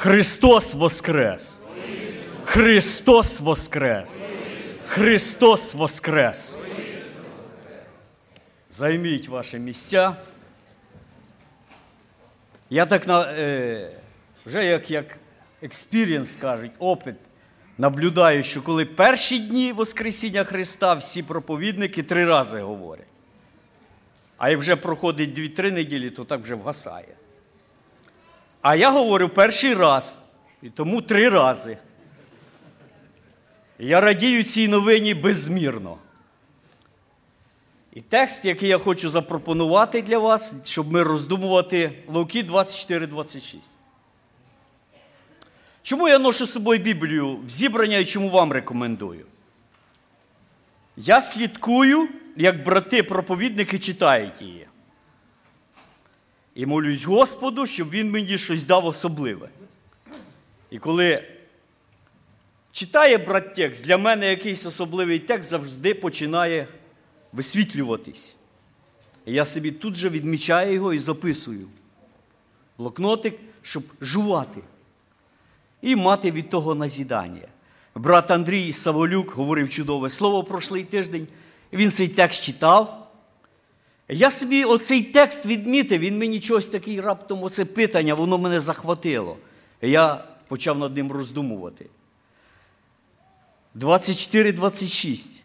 Христос Воскрес! Христос Воскрес! Христос Воскрес! Займіть ваші місця. Я так на, е, вже як як experience кажуть, опит, наблюдаю, що коли перші дні Воскресіння Христа всі проповідники три рази говорять. А як вже проходить дві-три неділі, то так вже вгасає. А я говорю перший раз, і тому три рази. Я радію цій новині безмірно. І текст, який я хочу запропонувати для вас, щоб ми роздумувати Луки 24-26. Чому я ношу з собою Біблію в зібрання і чому вам рекомендую? Я слідкую, як брати-проповідники читають її. І молюсь Господу, щоб Він мені щось дав особливе. І коли читає брат текст, для мене якийсь особливий текст завжди починає висвітлюватись. І я собі тут же відмічаю його і записую. Блокнотик, щоб жувати і мати від того назідання. Брат Андрій Саволюк говорив чудове слово прошлий тиждень, він цей текст читав. Я собі оцей текст відмітив, він мені щось такий раптом, оце питання, воно мене захватило. Я почав над ним роздумувати. 24-26.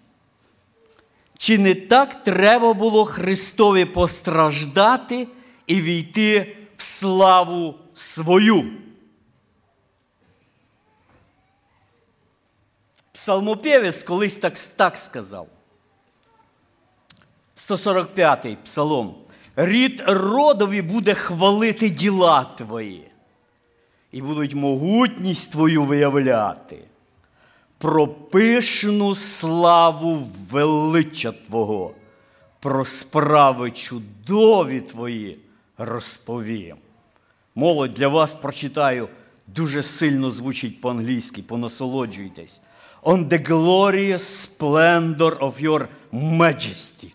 Чи не так треба було Христові постраждати і війти в славу свою? Псалмопівець колись так, так сказав. 145-й псалом. Рід родові буде хвалити діла твої, і будуть могутність твою виявляти, про пишну славу велича Твого, про справи чудові твої розповім. Молодь для вас прочитаю, дуже сильно звучить по-англійськи, понасолоджуйтесь. On the glorious splendor of your majesty.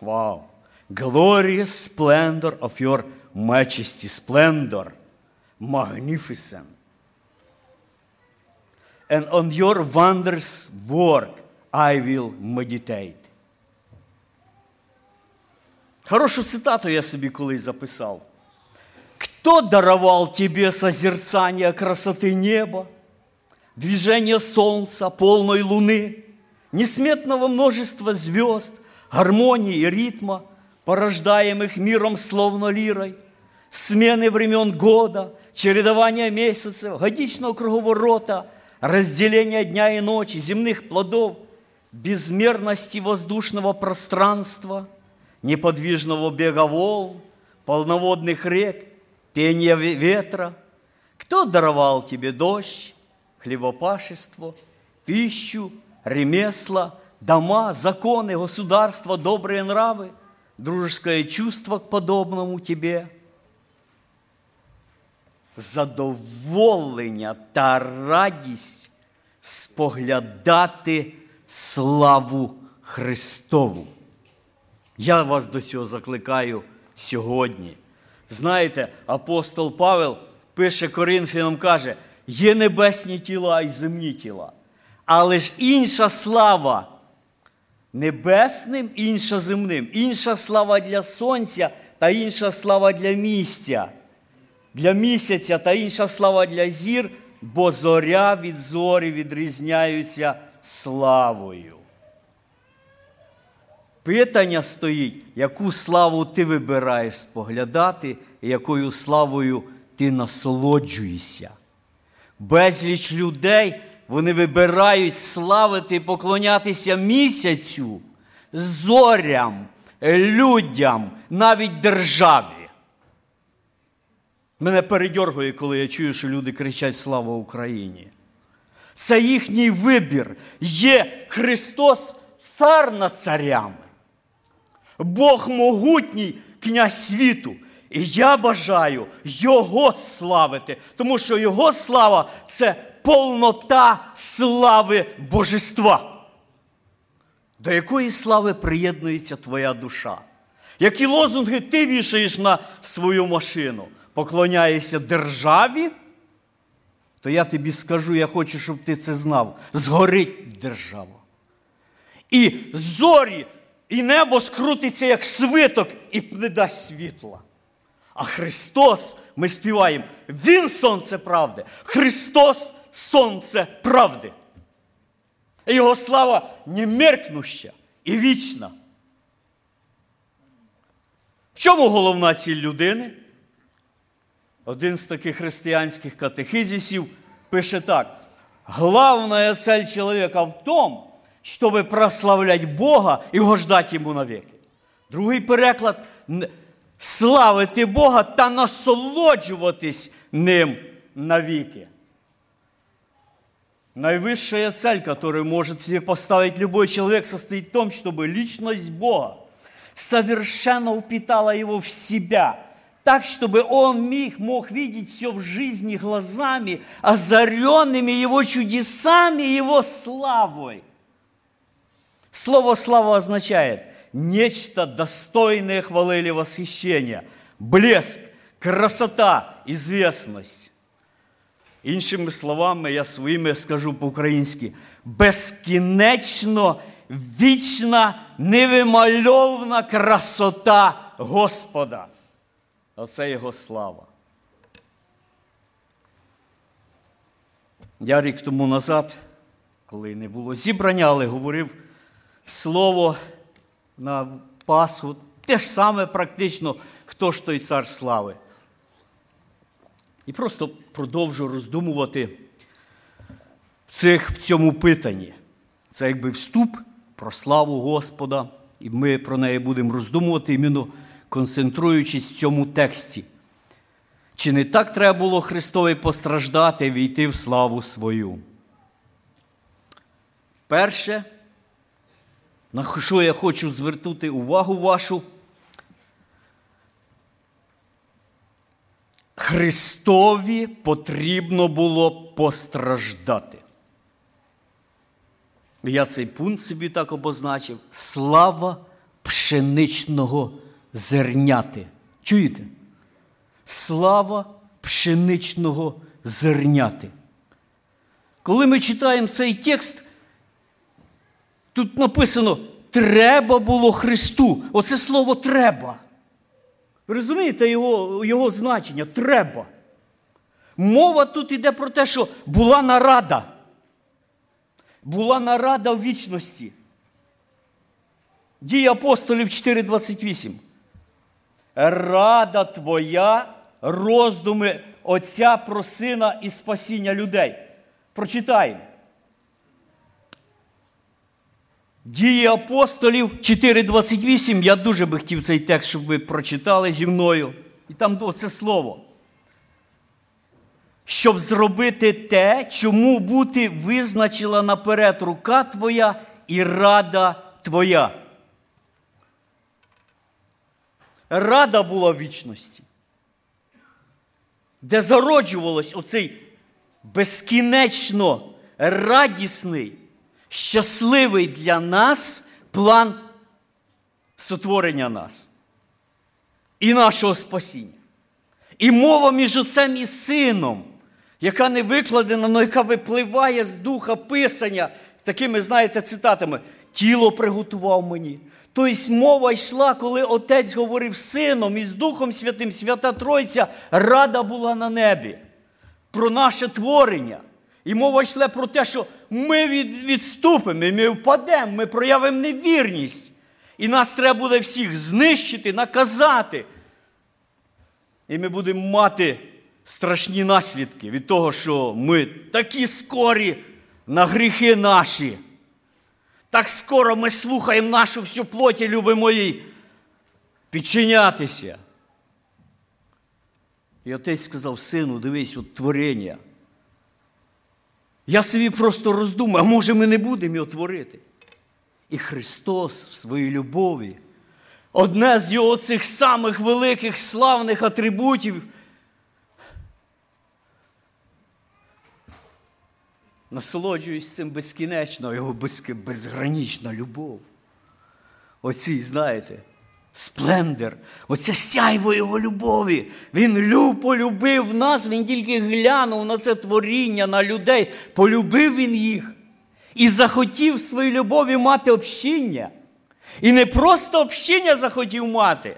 Wow. Glorious splendor of your majesty. Splendor. Magnificent. And on your wondrous work I will meditate. Хорошу цитату я собі колись записав. Кто даровал тебе созерцание красоты неба, движение солнца, полной луны, несметного множества звезд, гармонии и ритма, порождаемых миром словно лирой, смены времен года, чередования месяцев, годичного круговорота, разделения дня и ночи, земных плодов, безмерности воздушного пространства, неподвижного бега волн, полноводных рек, пения ветра. Кто даровал тебе дождь, хлебопашество, пищу, ремесла, дома, законы, государства, добрые нравы, дружеское чувство к подобному тебе. Задоволення та радість споглядати славу Христову. Я вас до цього закликаю сьогодні. Знаєте, апостол Павел пише Коринфянам, каже, є небесні тіла і земні тіла, але ж інша слава небесним, інша земним, інша слава для сонця та інша слава для місця, для місяця та інша слава для зір, бо зоря від зорі відрізняються славою. Питання стоїть, яку славу ти вибираєш споглядати, і якою славою ти насолоджуєшся. Безліч людей вони вибирають славити і поклонятися місяцю, зорям, людям, навіть державі. Мене передьоргує, коли я чую, що люди кричать Слава Україні. Це їхній вибір. Є Христос цар над царями. Бог могутній князь світу. І я бажаю Його славити, тому що Його слава це повнота слави Божества. До якої слави приєднується твоя душа? Які лозунги ти вішаєш на свою машину? поклоняєшся державі, то я тобі скажу, я хочу, щоб ти це знав. Згорить держава. І зорі, і небо скрутиться, як свиток, і не дасть світла. А Христос, ми співаємо, Він сонце правди. Христос сонце правди. І Його слава немеркнуща і вічна. В чому головна ціль людини? Один з таких християнських катехизисів пише так: главная цель человека в том, чтобы прославлять Бога і угождать йому навіки. Другий переклад славити Бога та насолоджуватись ним навіки. Наивысшая цель, которую может себе поставить любой человек, состоит в том, чтобы личность Бога совершенно упитала его в себя, так, чтобы он миг, мог видеть все в жизни глазами, озаренными его чудесами, его славой. Слово «слава» означает нечто достойное хвалы или восхищения, блеск, красота, известность. Іншими словами, я своїми скажу по-українськи, безкінечно вічна, невимальовна красота Господа. Оце Його слава. Я рік тому назад, коли не було зібрання, але говорив слово на Пасху, те ж саме практично, хто ж той цар слави. І просто продовжу роздумувати в, цих, в цьому питанні. Це якби вступ про славу Господа, і ми про неї будемо роздумувати, іменно концентруючись в цьому тексті. Чи не так треба було Христові постраждати війти в славу свою? Перше, на що я хочу звернути увагу вашу, Христові потрібно було постраждати. Я цей пункт собі так обозначив. Слава пшеничного зерняти. Чуєте? Слава пшеничного зерняти. Коли ми читаємо цей текст, тут написано треба було Христу. Оце слово треба. Ви розумієте його, його значення? Треба. Мова тут йде про те, що була нарада. Була нарада в вічності. Дії апостолів 4,28. Рада твоя, роздуми Отця про Сина і спасіння людей. Прочитаємо. Дії апостолів 4.28. Я дуже би хотів цей текст, щоб ви прочитали зі мною. І там оце слово. Щоб зробити те, чому бути визначила наперед рука твоя і рада твоя. Рада була вічності, де зароджувалось оцей безкінечно радісний щасливий для нас план сотворення нас і нашого спасіння. І мова між отцем і сином, яка не викладена, але яка випливає з духа Писання, такими, знаєте, цитатами: тіло приготував мені. Тобто мова йшла, коли отець говорив сином і з Духом Святим, Свята Тройця, рада була на небі. Про наше творення. І мова йшла про те, що ми відступимо, ми впадемо, ми проявимо невірність. І нас треба буде всіх знищити, наказати. І ми будемо мати страшні наслідки від того, що ми такі скорі на гріхи наші. Так скоро ми слухаємо нашу всю плоті, любимо їй, підчинятися. І отець сказав, сину, дивись, от творення. Я собі просто роздумаю, а може ми не будемо його творити. І Христос в своїй любові, одне з його цих самих великих славних атрибутів. Насолоджуюсь цим безкінечно, його безгранічна любов. Оці, знаєте, сплендер, оце сяйво його любові. Він люб, полюбив нас, він тільки глянув на це творіння, на людей, полюбив він їх і захотів своїй любові мати общіння. І не просто общіння захотів мати.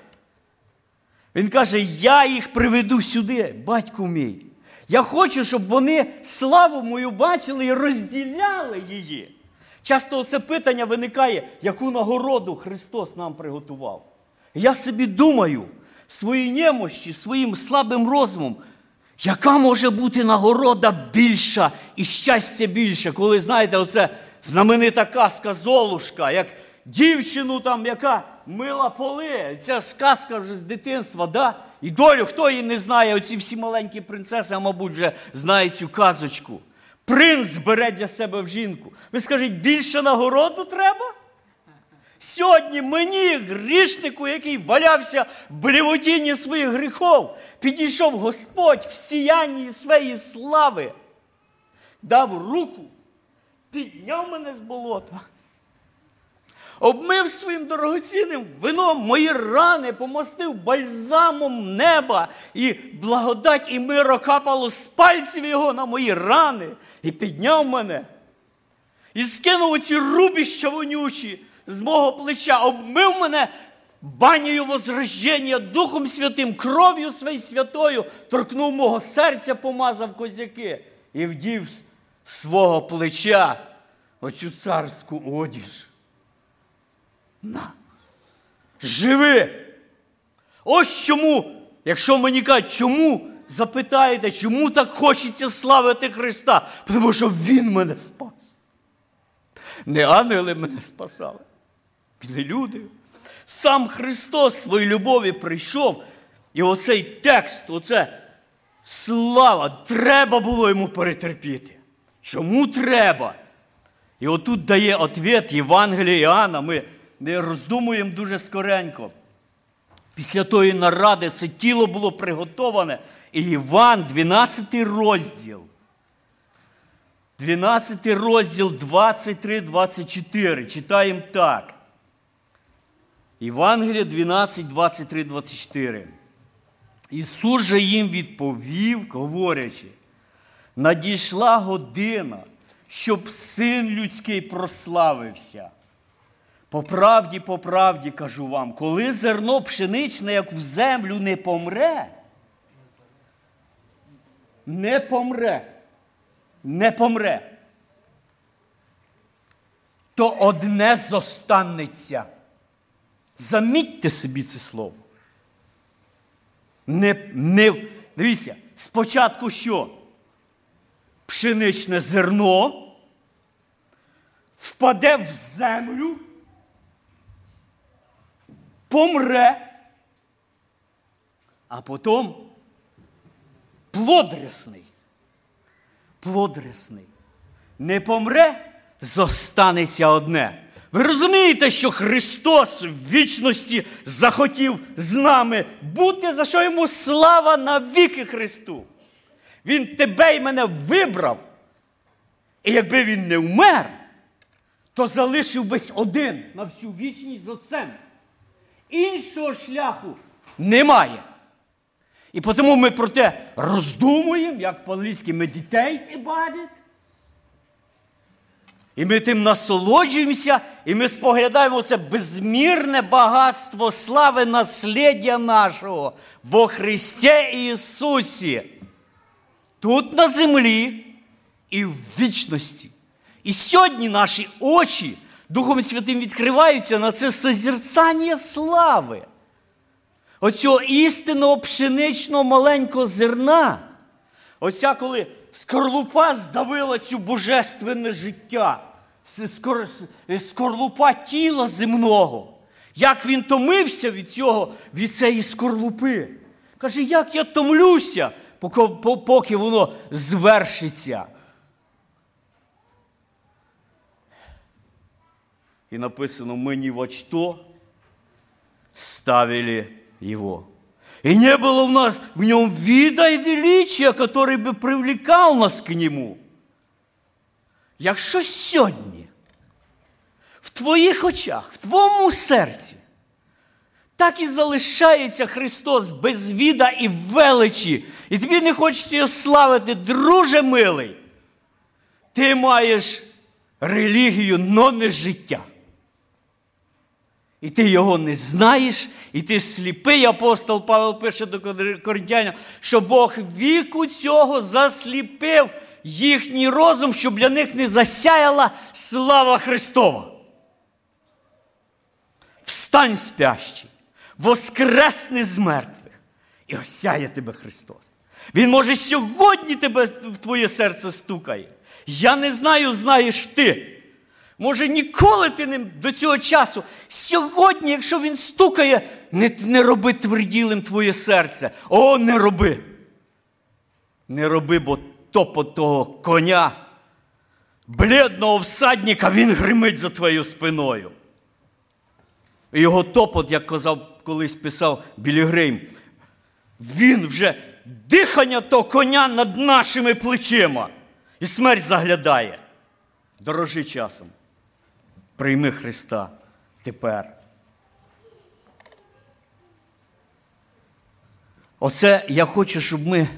Він каже: Я їх приведу сюди, батьку мій. Я хочу, щоб вони славу мою бачили і розділяли її. Часто це питання виникає, яку нагороду Христос нам приготував. Я собі думаю, своїй немощі, своїм слабим розумом, яка може бути нагорода більша і щастя більше, коли, знаєте, оце знаменита казка Золушка, як дівчину, там, яка мила поли. Ця сказка вже з дитинства, да? і долю, хто її не знає, оці всі маленькі принцеси, а мабуть, вже знають цю казочку. Принц бере для себе в жінку. Ви скажіть, більше нагороду треба? Сьогодні мені, грішнику, який валявся в блівотінні своїх гріхов, підійшов Господь в сіянні своєї слави, дав руку, підняв мене з болота, обмив своїм дорогоцінним вином мої рани, помостив бальзамом неба, і благодать і миро капало з пальців його на мої рани, і підняв мене, і скинув оці рубіща вонючі з мого плеча, обмив мене банею возрождення, Духом Святим, кров'ю своєю святою, торкнув мого серця, помазав козяки і вдів свого плеча оцю царську одіж. На, живи! Ось чому, якщо мені кажуть, чому запитаєте, чому так хочеться славити Христа? Тому що Він мене спас. Не ангели мене спасали не люди. Сам Христос своїй любові прийшов. І оцей текст, оце слава, треба було йому перетерпіти. Чому треба? І отут дає ответ Євангелія Іоанна. Ми не роздумуємо дуже скоренько. Після тої наради це тіло було приготоване. І Іван, 12 розділ. 12 розділ 23-24. Читаємо так. Євангелія 12, 23, 24. Ісус же їм відповів, говорячи, надійшла година, щоб син людський прославився. По правді, по правді кажу вам, коли зерно пшеничне, як в землю, не помре, не помре, не помре, то одне зостанеться. Замітьте собі це слово. Не, не, Дивіться, спочатку що? Пшеничне зерно впаде в землю, помре, а потім плодресний. Плодресний. Не помре, зостанеться одне. Ви розумієте, що Христос в вічності захотів з нами бути, за що йому слава на віки Христу. Він тебе і мене вибрав. І якби він не вмер, то залишив бись один на всю вічність з Отцем. Іншого шляху немає. І тому ми про те роздумуємо, як по-англійськи meditate about it. І ми тим насолоджуємося, і ми споглядаємо це безмірне багатство слави наслідя нашого во Христі Ісусі. Тут на землі і в вічності. І сьогодні наші очі Духом Святим відкриваються на це созерцання слави. Оцього істинного пшеничного маленького зерна. Оця коли скорлупа здавила цю божественне життя скорлупа тіла земного. Як він томився від цього, від цієї скорлупи. Каже, як я томлюся, поки воно звершиться. І написано, ми ні во что ставили его. И не было в нас в нем вида и величия, который бы привлекал нас к нему. Якщо сьогодні в твоїх очах, в твоєму серці так і залишається Христос без віда і величі. І тобі не хочеться його славити, друже милий. Ти маєш релігію, но не життя. І ти його не знаєш, і ти сліпий апостол Павел пише до Коринтянина, що Бог віку цього засліпив їхній розум, щоб для них не засяяла слава Христова. Встань спящий, воскресни з мертвих, і осяє тебе Христос. Він може сьогодні тебе в твоє серце стукає. Я не знаю, знаєш ти. Може, ніколи ти не до цього часу. Сьогодні, якщо він стукає, не, не роби тверділим твоє серце. О, не роби. Не роби, бо топот коня, бледного всадника, він гримить за твоєю спиною. І його топот, як казав, колись писав Білі Грейм, він вже дихання того коня над нашими плечима. І смерть заглядає. Дорожи часом. Прийми Христа тепер. Оце я хочу, щоб ми,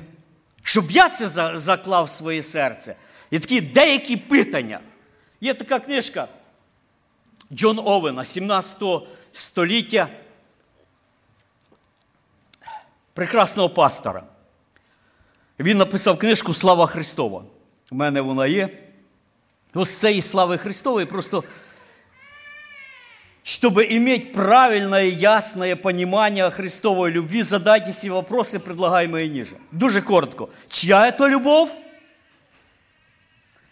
щоб я це заклав в своє серце. І такі деякі питання. Є така книжка Джон Овена, 17 століття, прекрасного пастора. Він написав книжку Слава Христова. У мене вона є. Ось цієї слави Христової просто чтобы иметь правильное ясное понимание Христовой любви, задайте себе вопросы, предлагаемые ниже. Дуже коротко. Чья это любовь?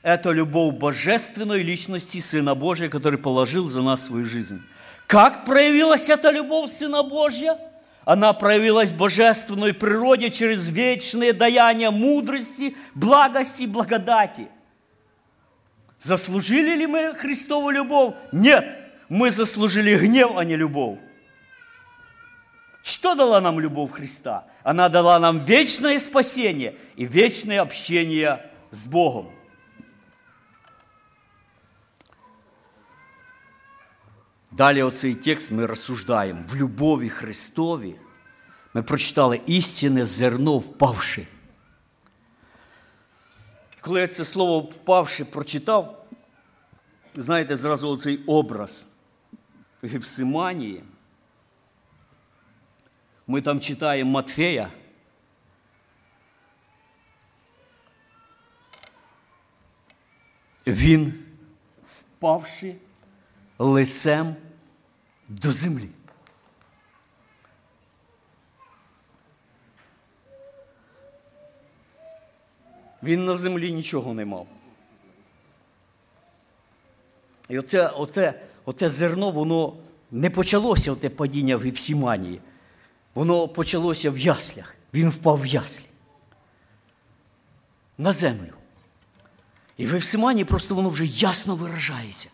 Это любовь божественной личности Сына Божия, который положил за нас свою жизнь. Как проявилась эта любовь Сына Божья? Она проявилась в божественной природе через вечные даяния мудрости, благости и благодати. Заслужили ли мы Христову любовь? Нет мы заслужили гнев, а не любовь. Что дала нам любовь Христа? Она дала нам вечное спасение и вечное общение с Богом. Далі оцей текст ми розсуждаємо. В любові Христові ми прочитали істинне зерно впавши. Коли я це слово впавши прочитав, знаєте, зразу оцей образ Гефсиманії. Ми там читаємо Матфея. Він, впавши лицем до землі. Він на землі нічого не мав. І оте, оте оте зерно, воно не почалося оте падіння в Євсіманії. Воно почалося в яслях. Він впав в яслі. На землю. І в Євсиманії просто воно вже ясно виражається.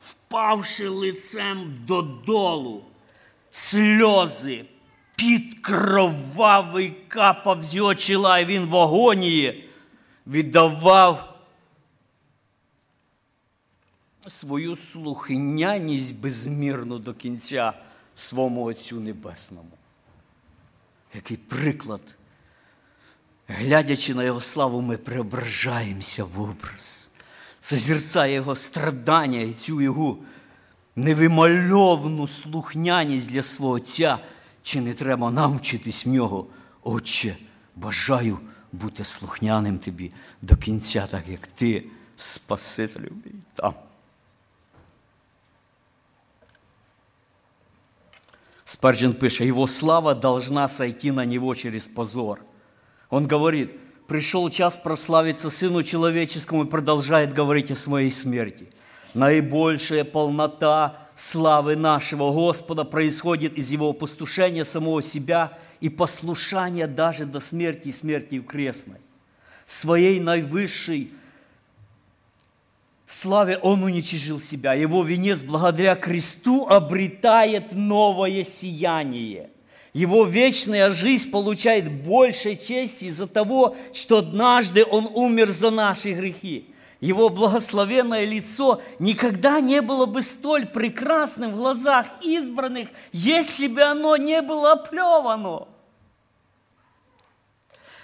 Впавши лицем додолу, сльози, під кровавий капав з його чола, і він в агонії віддавав свою слухняність безмірну до кінця своєму Отцю Небесному. Який приклад, глядячи на Його славу, ми преображаємося в образ, созерцає Його страдання і цю Його невимальовну слухняність для свого Отця, чи не треба нам вчитись в нього, Отче, бажаю бути слухняним тобі до кінця, так як ти, Спасителю мій. Там. Спарджин пишет, его слава должна сойти на него через позор. Он говорит, пришел час прославиться Сыну Человеческому и продолжает говорить о своей смерти. Наибольшая полнота славы нашего Господа происходит из Его опустошения самого себя и послушания даже до смерти и смерти в крестной. Своей наивысшей славе Он уничижил себя. Его венец благодаря кресту обретает новое сияние. Его вечная жизнь получает большей чести из-за того, что однажды Он умер за наши грехи. его благословенное лицо никогда не было бы столь прекрасным в глазах избранных, если бы оно не было оплевано.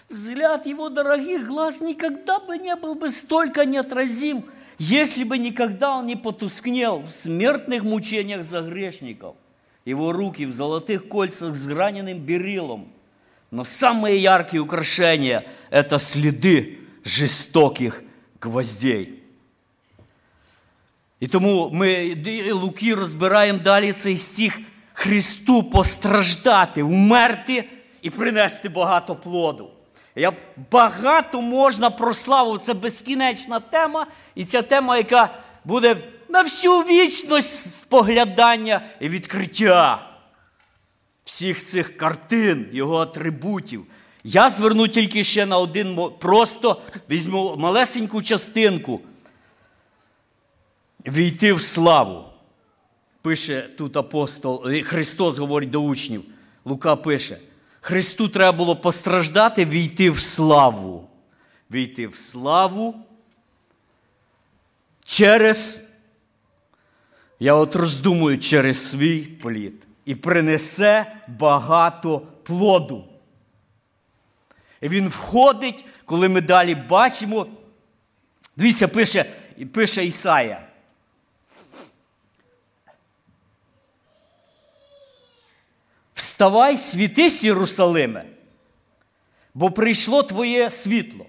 Взгляд его дорогих глаз никогда бы не был бы столько неотразим, если бы никогда он не потускнел в смертных мучениях за грешников. Его руки в золотых кольцах с граненым берилом. Но самые яркие украшения – это следы жестоких гвоздей. І тому ми Луки розбираємо далі цей стих Христу постраждати, умерти і принести багато плоду. Я Багато можна про славу, це безкінечна тема, і ця тема, яка буде на всю вічність споглядання і відкриття всіх цих картин, його атрибутів. Я зверну тільки ще на один, просто візьму малесеньку частинку. Війти в славу. Пише тут апостол, Христос говорить до учнів. Лука пише. Христу треба було постраждати, війти в славу. Війти в славу через, я от роздумую, через свій плід. І принесе багато плоду. І він входить, коли ми далі бачимо. Дивіться, пише, пише Ісая. Вставай, світись, Єрусалиме, бо прийшло твоє світло,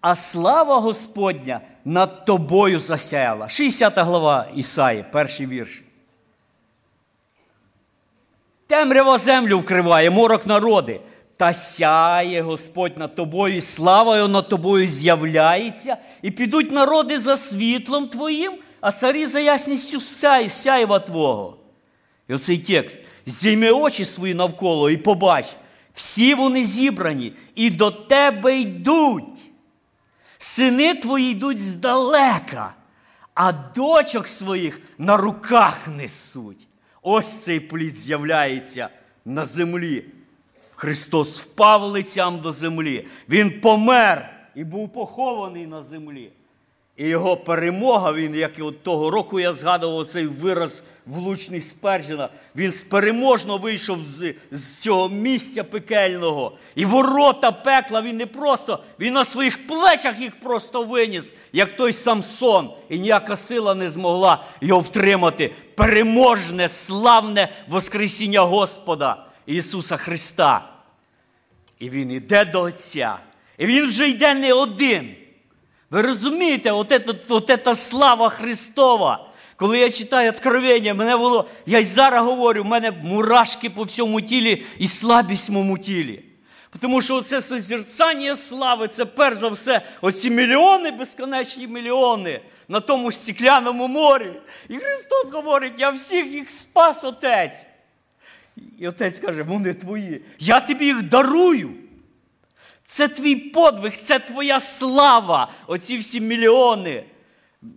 а слава Господня над тобою засяяла. 60 глава Ісаї, перший вірш. Темрява землю вкриває, морок народи, та сяє Господь над тобою, і слава Його над тобою з'являється, і підуть народи за світлом Твоїм, а царі за ясністю сяєва Твого. І оцей текст. Здійми очі свої навколо і побач, всі вони зібрані і до тебе йдуть. Сини твої йдуть здалека, а дочок своїх на руках несуть. Ось цей плід з'являється на землі. Христос впав лицям до землі. Він помер і був похований на землі. І його перемога, він, як і от того року я згадував цей вираз влучний Спержена, він переможно вийшов з, з цього місця пекельного. І ворота пекла він не просто, він на своїх плечах їх просто виніс, як той Самсон, і ніяка сила не змогла його втримати. Переможне, славне Воскресіння Господа Ісуса Христа. І Він іде до Отця. І Він вже йде не один. Ви розумієте, от ета слава Христова. Коли я читаю откровення, мене було, я й зараз говорю, в мене мурашки по всьому тілі і слабість в моєму тілі. Тому що це созерцання слави, це перш за все оці мільйони, безконечні мільйони на тому стекляному морі. І Христос говорить, я всіх їх спас Отець. І Отець каже, вони твої. Я тобі їх дарую. Це твій подвиг, це твоя слава. Оці всі мільйони.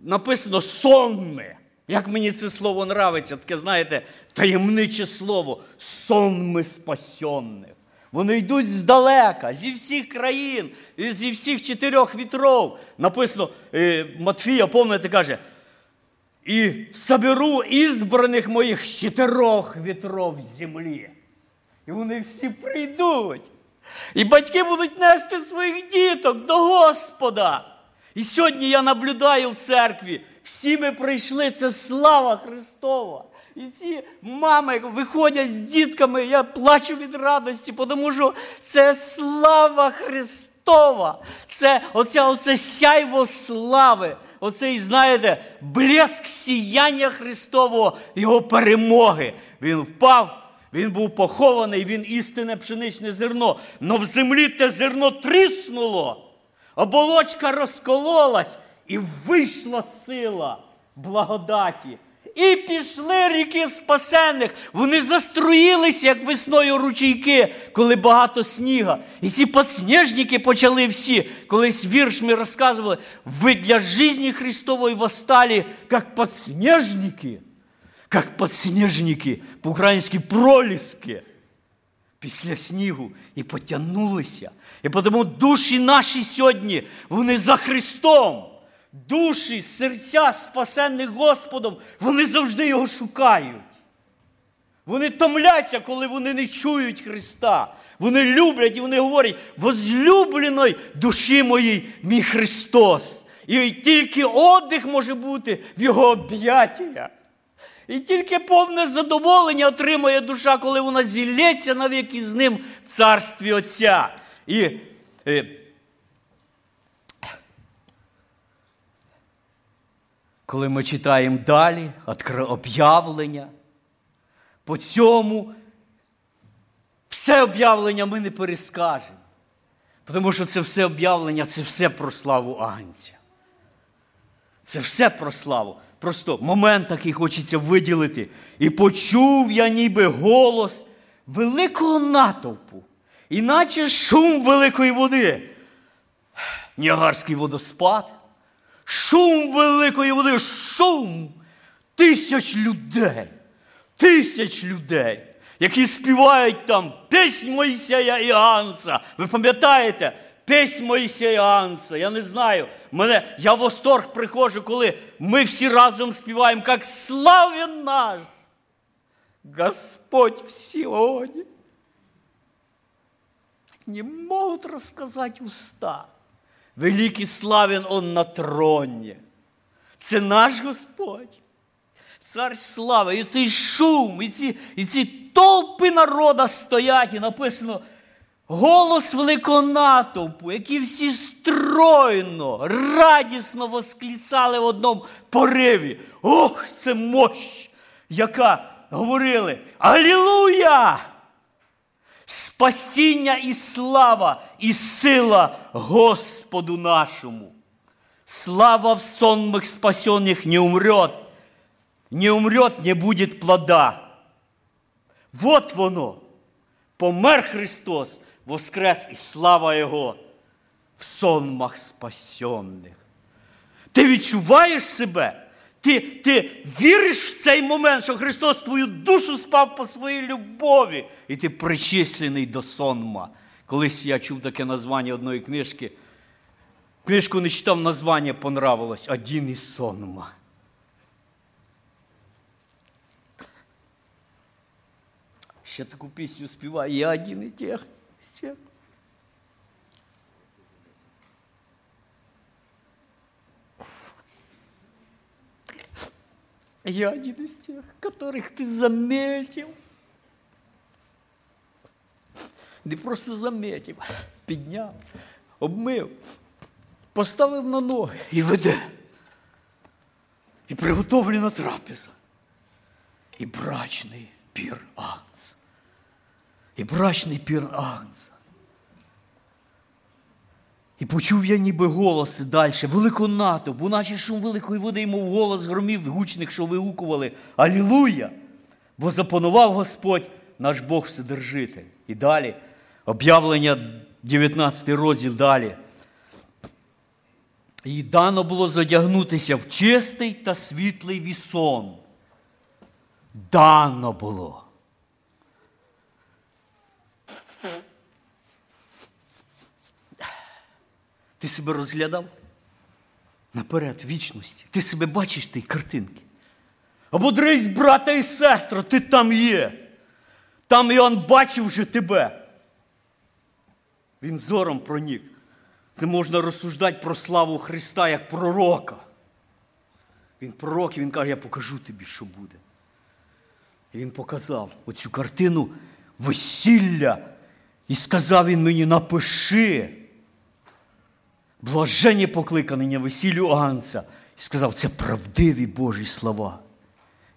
Написано сонми. Як мені це слово нравиться, таке, знаєте, таємниче слово сонми спасенних. Вони йдуть здалека, зі всіх країн, зі всіх чотирьох вітров. Написано, е, Матфія, пам'ятаєте, каже, і соберу ізбраних моїх з чотирьох вітров землі. І вони всі прийдуть. І батьки будуть нести своїх діток до Господа. І сьогодні я наблюдаю в церкві. Всі ми прийшли, це слава Христова. І ці мами виходять з дітками, я плачу від радості, тому що це слава Христова. Це оця, оце сяйво слави. Оцей, знаєте, блеск сіяння Христового, Його перемоги. Він впав. Він був похований, він істинне пшеничне зерно. Но в землі те зерно тріснуло, оболочка розкололась, і вийшла сила благодаті. І пішли ріки спасених. Вони заструїлися, як весною ручейки, коли багато сніга. І ці подснежники почали всі. Колись вірш ми розказували, ви для житті Христової восстали, як подснежники як подснежники, по-українськи проліски після снігу і потягнулися. І тому душі наші сьогодні, вони за Христом. душі, серця, спасенних Господом, вони завжди його шукають. Вони томляться, коли вони не чують Христа. Вони люблять і вони говорять, возлюбленої душі моїй, мій Христос. І тільки отдих може бути в Його об'яттях. І тільки повне задоволення отримує душа, коли вона зілється навіки з ним в царстві Отця. І е, коли ми читаємо далі об'явлення, по цьому все об'явлення ми не перескажемо. Тому що це все об'явлення, це все про славу Агнця. Це все про славу. Просто момент такий хочеться виділити. І почув я ніби голос великого натовпу, іначе шум великої води. Ніагарський водоспад, шум великої води, шум тисяч людей, тисяч людей, які співають там піснь Моїсея і Анса. Ви пам'ятаєте? Песнь Моїсея Анса, я не знаю. Мене, Я в восторг приходжу, коли ми всі разом співаємо, як славен наш Господь в Сионе. Не можуть розказати уста. Великий славен Он на троні. Це наш Господь. Цар слави, і цей шум, і ці і ці толпи народа стоять, і написано голос великого натовпу, які всі стройно, радісно восклицали в одному пориві. Ох, це мощ, яка говорили Алілуя! Спасіння і слава, і сила Господу нашому. Слава в сонмах спасенных не умрет, не умрет, не будет плода. Вот воно. Помер Христос, воскрес і слава Його в сонмах спасенних. Ти відчуваєш себе? Ти ти віриш в цей момент, що Христос твою душу спав по своїй любові, і ти причислений до сонма. Колись я чув таке названня одної книжки. Книжку не читав, названня понравилось Один із сонма. Ще таку пісню співаю, я один і тех. Тех. Я один из тех, которых ты заметил. Не просто заметив, підняв, обмив, поставив на ноги і веде. І приготовлена трапеза. І брачний пір Агнца. І брачний пір Агнца. І почув я ніби голоси далі, велику натовпу, наче шум великої води, мов голос громів гучних, що вигукували Алілуя! Бо запанував Господь наш Бог Вседержитель. І далі, об'явлення 19 розділ далі. І дано було задягнутися в чистий та світлий вісон. Дано було. Ти себе розглядав наперед вічності. Ти себе бачиш тій картинки. Або дрись, брата і сестра, ти там є. Там Іоанн бачив вже тебе. Він зором пронік. Не можна розсуждати про славу Христа як пророка. Він пророк, і він каже, я покажу тобі, що буде. І він показав оцю картину весілля. І сказав він мені, напиши. Блажені покликаний на весіллю Анца. І сказав, це правдиві Божі слова.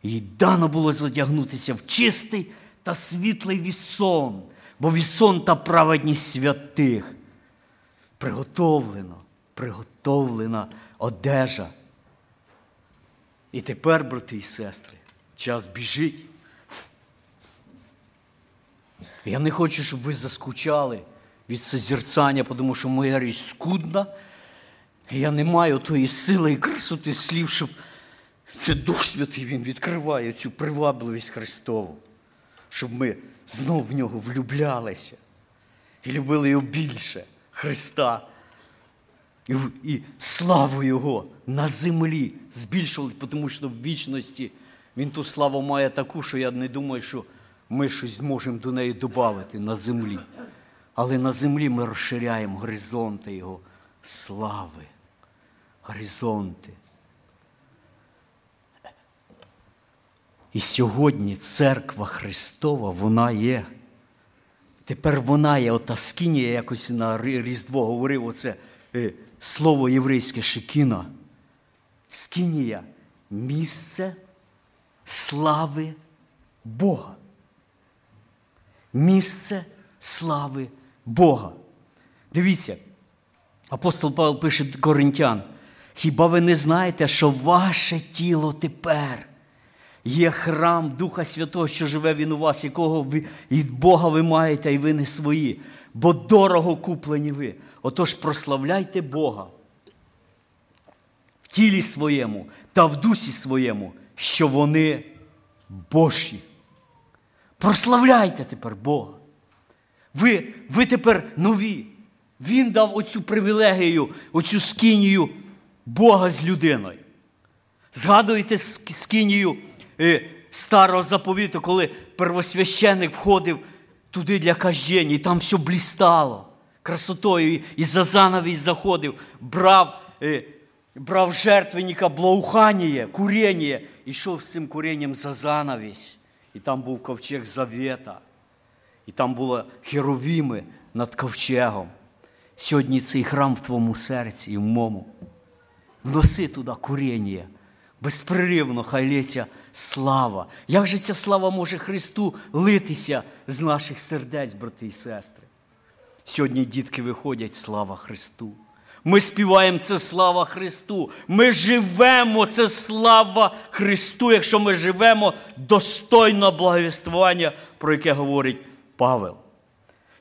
І дано було задягнутися в чистий та світлий вісон, бо вісон та праведність святих. Приготовлено, приготовлена одежа. І тепер, брати і сестри, час біжить. Я не хочу, щоб ви заскучали від созерцання, тому що моя річ скудна. Я не маю тої сили і красоти слів, щоб це Дух Святий Він відкриває цю привабливість Христову, щоб ми знов в нього влюблялися і любили його більше Христа. І, і славу Його на землі збільшували, тому що в вічності Він ту славу має таку, що я не думаю, що ми щось можемо до неї додати на землі. Але на землі ми розширяємо горизонти Його слави. Горизонти. І сьогодні церква Христова, вона є. Тепер вона є ота скинія, якось на Різдво говорив оце е, слово єврейське шикіна. Скинія місце слави Бога. Місце слави Бога. Дивіться, апостол Павло пише Коринтян. Хіба ви не знаєте, що ваше тіло тепер є храм Духа Святого, що живе він у вас, якого ви від Бога ви маєте, і ви не свої, бо дорого куплені ви. Отож, прославляйте Бога в тілі своєму та в дусі своєму, що вони Божі. Прославляйте тепер Бога. Ви, ви тепер нові. Він дав оцю привілегію, оцю скинію Бога з людиною. Згадуєте скинію е, старого заповіту, коли первосвященик входив туди для каждення, і там все блістало красотою, і за занавість заходив, брав е, брав жертвенника благоухання, курення, і йшов з цим куренням за занавість. І там був ковчег завета. І там були херовіми над ковчегом. Сьогодні цей храм в твоєму серці і в мому. Вноси туди курення. Безпреривно хай лється слава. Як же ця слава може Христу литися з наших сердець, брати і сестри? Сьогодні дітки виходять, слава Христу. Ми співаємо це слава Христу. Ми живемо це слава Христу, якщо ми живемо достойно благовіствування, про яке говорить Павел.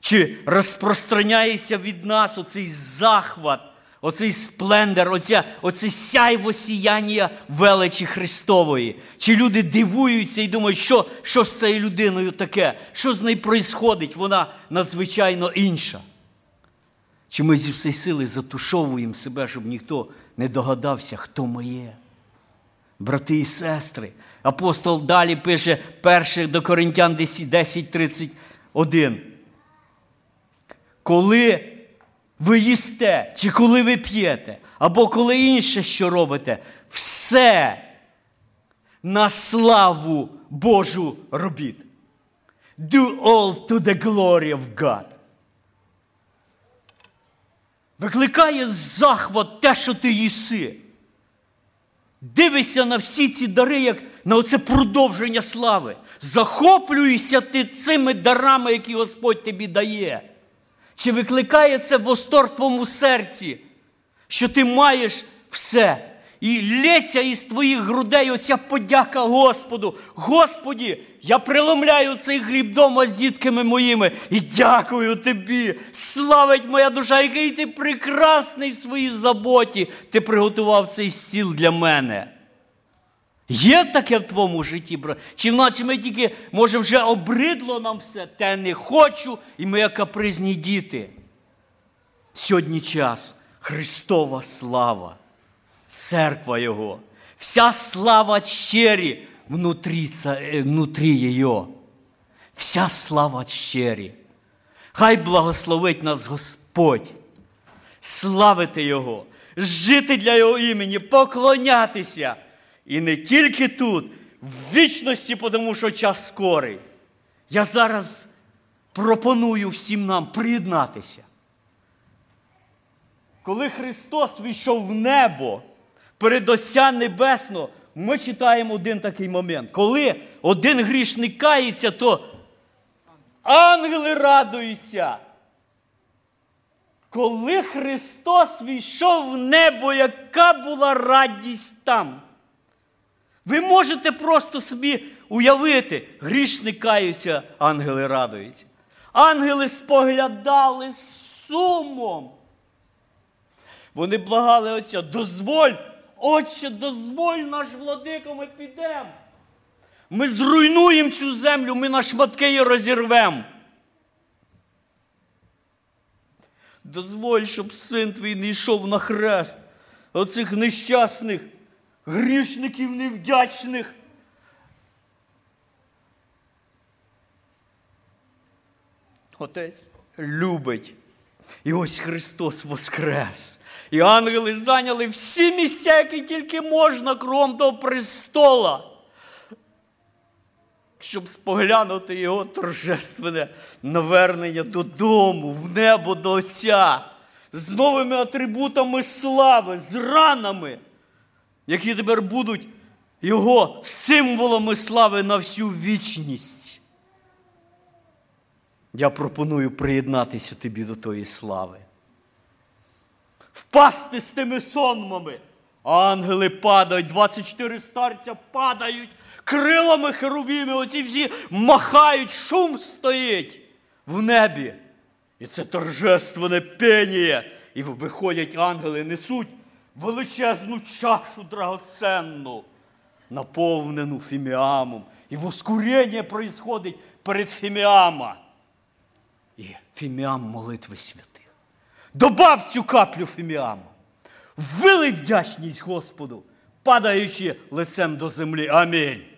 Чи розпространяється від нас оцей захват, оцей сплендер, оця, оце сяйво сіяння величі Христової? Чи люди дивуються і думають, що що з цією людиною таке? Що з нею проїсходить? Вона надзвичайно інша. Чи ми зі всієї сили затушовуємо себе, щоб ніхто не догадався, хто ми є? Брати і сестри, апостол далі пише 1 до Коринтян 10:31. Коли ви їсте, чи коли ви п'єте, або коли інше, що робите, все на славу Божу робіть. Do all to the glory of God. Викликає захват те, що ти їси. Дивишся на всі ці дари, як на оце продовження слави. Захоплюєшся ти цими дарами, які Господь тобі дає. Чи викликає це восторг твоєму серці, що ти маєш все? І лється із твоїх грудей оця подяка Господу. Господі, я приломляю цей хліб дома з дітками моїми і дякую тобі. Славить моя душа, який ти прекрасний в своїй заботі. Ти приготував цей стіл для мене. Є таке в твоєму житті, брат? Чи вначе ми тільки, може, вже обридло нам все, те не хочу, і ми як капризні діти. Сьогодні час Христова слава церква Його. Вся слава щирі внутрі, е, внутрі її. Вся слава щирі. Хай благословить нас Господь, славити Його, жити для Його імені, поклонятися. І не тільки тут, в вічності, тому що час скорий. Я зараз пропоную всім нам приєднатися. Коли Христос війшов в небо, перед Отця Небесного, ми читаємо один такий момент. Коли один грішник кається, то ангели радуються. Коли Христос війшов в небо, яка була радість там? Ви можете просто собі уявити, грішник каються, ангели радуються. Ангели споглядали з сумом. Вони благали Отця, дозволь Отче, дозволь наш владико, ми підемо. Ми зруйнуємо цю землю, ми на шматки її розірвемо. дозволь, щоб син твій не йшов на хрест оцих нещасних, грішників невдячних. Отець любить. І ось Христос воскрес. І ангели зайняли всі місця, які тільки можна, кром того престола, щоб споглянути його торжественне навернення додому, в небо до Отця, з новими атрибутами слави, з ранами, які тепер будуть його символами слави на всю вічність. Я пропоную приєднатися тобі до тої слави. Впасти з тими сонмами. Ангели падають, 24 старця падають, крилами херувіми, оці всі махають, шум стоїть в небі. І це торжественне пеніє. І виходять ангели, несуть величезну чашу драгоценну, наповнену фіміамом. І воскурення проїсходить перед фіміама. І фіміам молитви святих. Добав цю каплю фіміаму. Вили вдячність Господу, падаючи лицем до землі. Амінь.